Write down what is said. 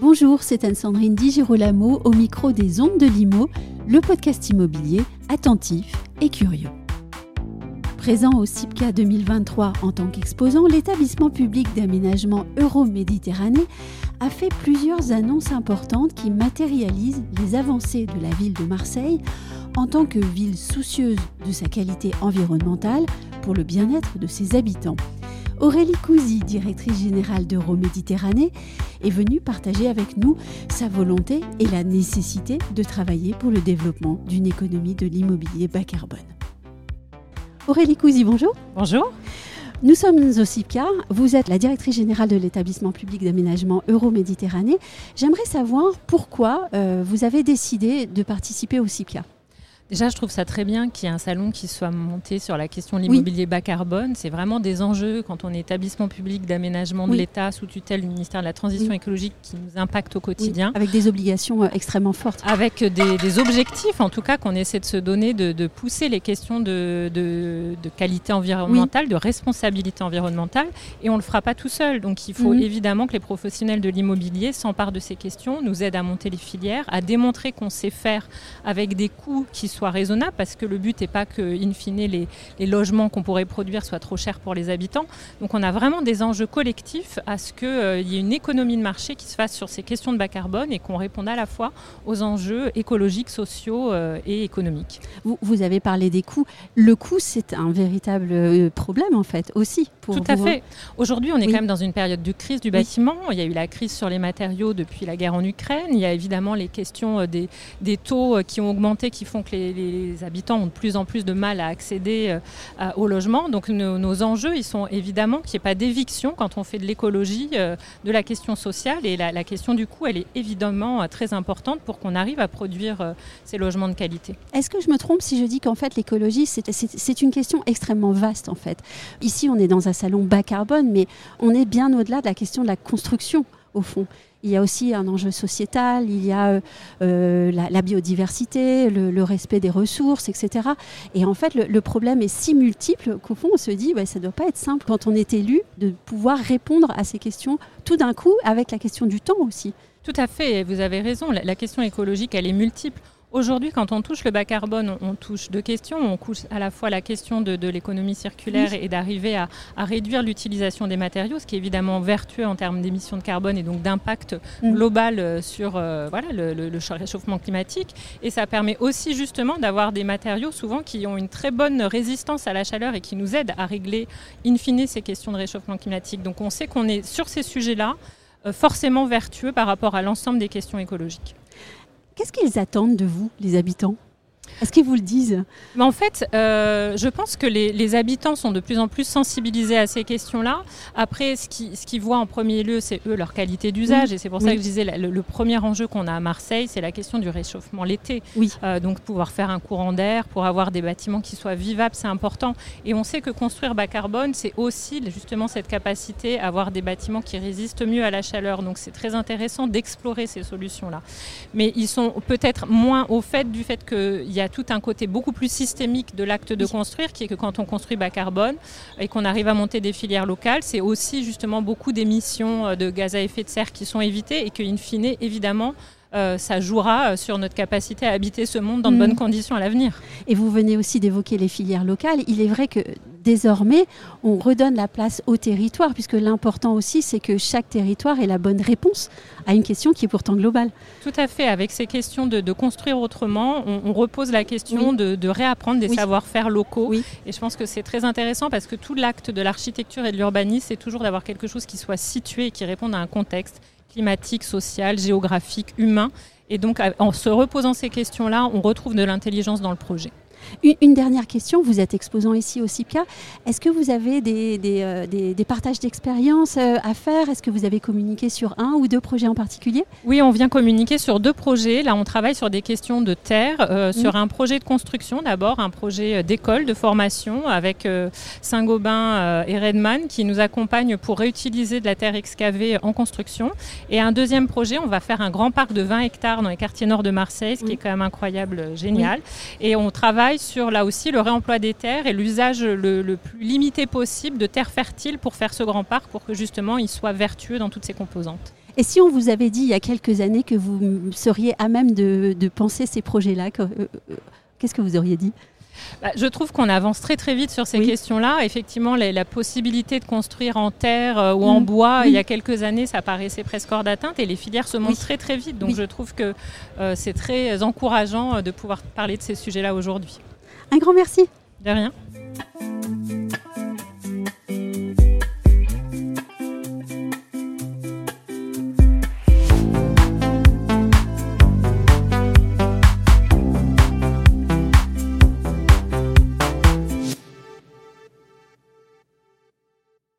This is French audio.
Bonjour, c'est Anne-Sandrine Di Girolamo au micro des Ondes de Limo, le podcast immobilier attentif et curieux. Présent au CIPCA 2023 en tant qu'exposant, l'établissement public d'aménagement Euro-Méditerranée a fait plusieurs annonces importantes qui matérialisent les avancées de la ville de Marseille en tant que ville soucieuse de sa qualité environnementale pour le bien-être de ses habitants. Aurélie Cousy, directrice générale d'Euro-Méditerranée, est venue partager avec nous sa volonté et la nécessité de travailler pour le développement d'une économie de l'immobilier bas carbone. Aurélie Cousy, bonjour. Bonjour. Nous sommes au CIPCA. Vous êtes la directrice générale de l'établissement public d'aménagement Euro-Méditerranée. J'aimerais savoir pourquoi euh, vous avez décidé de participer au CIPCA. Déjà, je trouve ça très bien qu'il y ait un salon qui soit monté sur la question de l'immobilier bas carbone. C'est vraiment des enjeux quand on est établissement public d'aménagement de l'État sous tutelle du ministère de la Transition écologique qui nous impactent au quotidien. Avec des obligations euh, extrêmement fortes. Avec des, objectifs, en tout cas, qu'on essaie de se donner, de, pousser les questions de, de, qualité environnementale, de responsabilité environnementale. Et on ne le fera pas tout seul. Donc il faut évidemment que les professionnels de l'immobilier s'emparent de ces questions, nous aident à monter les filières, à démontrer qu'on sait faire avec des coûts qui sont raisonnable parce que le but n'est pas que, in fine, les, logements qu'on pourrait produire soient trop chers pour les habitants. Donc on a vraiment des enjeux collectifs à ce qu'il euh, y ait une économie de marché qui se fasse sur ces questions de bas carbone et qu'on réponde à la fois aux enjeux écologiques, sociaux euh, et économiques. Vous, vous, avez parlé des coûts. Le coût, c'est un véritable euh, problème en fait aussi. Pour Tout à fait. Aujourd'hui, on est quand même dans une période de crise du bâtiment. Il y a eu la crise sur les matériaux depuis la guerre en Ukraine. Il y a évidemment les questions des, des taux qui ont augmenté, qui font que les, les habitants ont de plus en plus de mal à accéder euh, au logement. Donc nos, enjeux, ils sont évidemment qu'il n'y ait pas d'éviction quand on fait de l'écologie, euh, de la question sociale. Et la, question du coût, elle est évidemment euh, très importante pour qu'on arrive à produire ces logements de qualité. Est-ce que je me trompe si je dis qu'en fait l'écologie, c'est une question extrêmement vaste en fait? Ici, on est dans un salon bas carbone, mais on est bien au-delà de la question de la construction au fond. Il y a aussi un enjeu sociétal, il y a euh, euh, la, biodiversité, le, respect des ressources, etc. Et en fait, le, problème est si multiple qu'au fond, on se dit, bah, ça ne doit pas être simple quand on est élu de pouvoir répondre à ces questions tout d'un coup avec la question du temps aussi. Tout à fait, vous avez raison, la question écologique, elle est multiple. Aujourd'hui, quand on touche le bas carbone, on, touche deux questions. On touche à la fois la question de, l'économie circulaire et d'arriver à, réduire l'utilisation des matériaux, ce qui est évidemment vertueux en termes d'émissions de carbone et donc d'impact mm. global euh, sur euh, voilà, le, réchauffement climatique. Et ça permet aussi justement d'avoir des matériaux souvent qui ont une très bonne résistance à la chaleur et qui nous aident à régler in fine ces questions de réchauffement climatique. Donc on sait qu'on est sur ces sujets-là euh, forcément vertueux par rapport à l'ensemble des questions écologiques. Qu'est-ce qu'ils attendent de vous, les habitants? Est-ce qu'ils vous le disent Mais En fait, euh, je pense que les, habitants sont de plus en plus sensibilisés à ces questions-là. Après, ce qu'ils ce voient en premier lieu, c'est eux leur qualité d'usage. Et c'est pour ça que je disais, le, premier enjeu qu'on a à Marseille, c'est la question du réchauffement l'été. Oui. Euh, donc pouvoir faire un courant d'air, pour avoir des bâtiments qui soient vivables, c'est important. Et on sait que construire bas carbone, c'est aussi justement cette capacité à avoir des bâtiments qui résistent mieux à la chaleur. Donc c'est très intéressant d'explorer ces solutions-là. Mais ils sont peut-être moins au fait du fait qu'il y a tout un côté beaucoup plus systémique de l'acte de construire, qui est que quand on construit bas carbone et qu'on arrive à monter des filières locales, c'est aussi justement beaucoup d'émissions euh, de gaz à effet de serre qui sont évitées et qu'in fine, évidemment, euh, ça jouera euh, sur notre capacité à habiter ce monde dans de bonnes mm. conditions à l'avenir. Et vous venez aussi d'évoquer les filières locales. Il est vrai que désormais, on redonne la place au territoire, puisque l'important aussi, c'est que chaque territoire ait la bonne réponse à une question qui est pourtant globale. Tout à fait. Avec ces questions de, construire autrement, on, repose la question de, réapprendre des savoir-faire locaux. Et je pense que c'est très intéressant parce que tout l'acte de l'architecture et de l'urbanisme, c'est toujours d'avoir quelque chose qui soit situé et qui réponde à un contexte climatique, social, géographique, humain. Et donc, en se reposant ces questions-là, on retrouve de l'intelligence dans le projet. Une, dernière question, vous êtes exposant ici au CIPCA. Est-ce que vous avez des, des, euh, partages d'expériences euh, à faire? Est-ce que vous avez communiqué sur un ou deux projets en particulier? Oui, on vient communiquer sur deux projets. Là, on travaille sur des questions de terre, euh, sur un projet de construction d'abord, un projet d'école, de formation avec Saint-Gobain et Redman qui nous accompagnent pour réutiliser de la terre excavée en construction. Et un deuxième projet, on va faire un grand parc de 20 hectares dans les quartiers nord de Marseille, ce qui est quand même incroyable, génial. Et on travaille sur là aussi le réemploi des terres et l'usage le, plus limité possible de terres fertiles pour faire ce grand parc pour que justement il soit vertueux dans toutes ses composantes. Et si on vous avait dit il y a quelques années que vous seriez à même de, penser ces projets-là, euh, euh, qu'est-ce que vous auriez dit? Bah, je trouve qu'on avance très très vite sur ces questions-là. Effectivement, la, possibilité de construire en terre euh, ou en mm. bois, il y a quelques années, ça paraissait presque hors d'atteinte et les filières se montrent très très vite. Donc je trouve que c'est très encourageant de pouvoir parler de ces sujets-là aujourd'hui. Un grand merci. De rien.